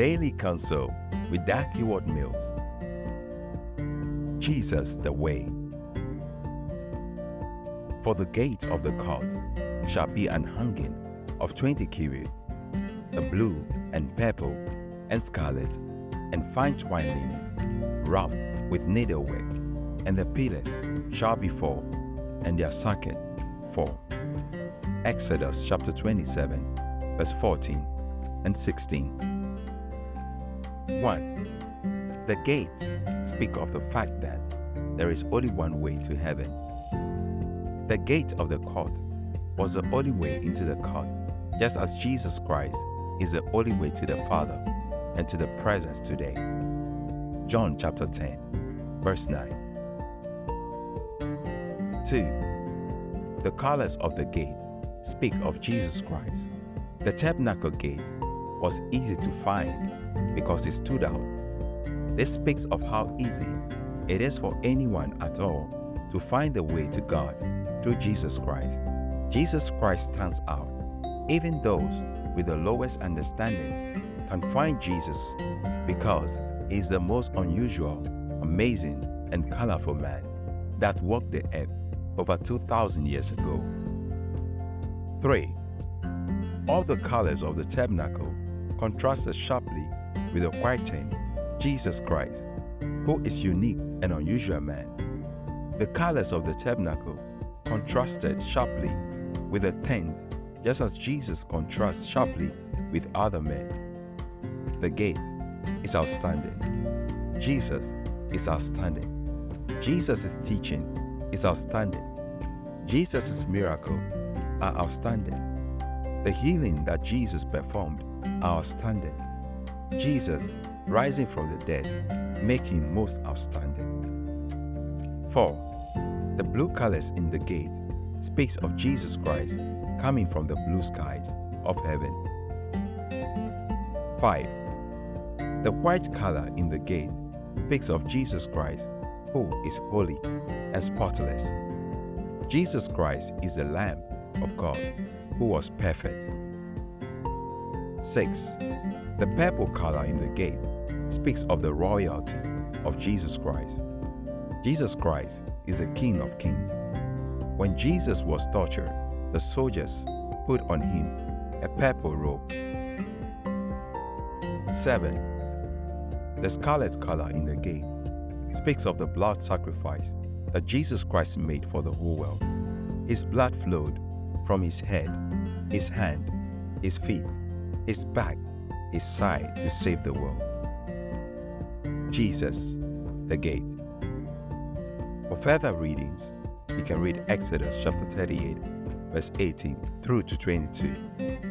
Daily Counsel with Dag Heward-Mills. Jesus the Way. For the gate of the court shall be an hanging of twenty cubits, a blue and purple and scarlet and fine twine linen, wrapped with needlework, and the pillars shall be four, and their socket four. Exodus chapter 27, verse 14 and 16. 1. The gates speak of the fact that there is only one way to heaven. The gate of the court was the only way into the court, just as Jesus Christ is the only way to the Father and to the presence today. John chapter 10, verse 9. 2. The colors of the gate speak of Jesus Christ. The tabernacle gate was easy to find because it stood out. This speaks of how easy it is for anyone at all to find the way to God through Jesus Christ. Jesus Christ stands out. Even those with the lowest understanding can find Jesus because he is the most unusual, amazing, and colorful man that walked the earth over 2,000 years ago. 3. All the colors of the tabernacle contrasted sharply with the white tent, Jesus Christ, who is unique and unusual man. The colors of the tabernacle contrasted sharply with the tent, just as Jesus contrasts sharply with other men. The gate is outstanding. Jesus is outstanding. Jesus' teaching is outstanding. Jesus' miracle are outstanding. The healing that Jesus performed outstanding. Jesus rising from the dead making most outstanding. 4. The blue colors in the gate speaks of Jesus Christ coming from the blue skies of heaven. 5. The white color in the gate speaks of Jesus Christ who is holy and spotless. Jesus Christ is the Lamb of God who was perfect. 6. The purple color in the gate speaks of the royalty of Jesus Christ. Jesus Christ is the King of kings. When Jesus was tortured, the soldiers put on him a purple robe. 7. The scarlet color in the gate speaks of the blood sacrifice that Jesus Christ made for the whole world. His blood flowed from his head, his hand, his feet, his back, his side to save the world. Jesus, the gate. For further readings, you can read Exodus chapter 38, verse 18 through to 22.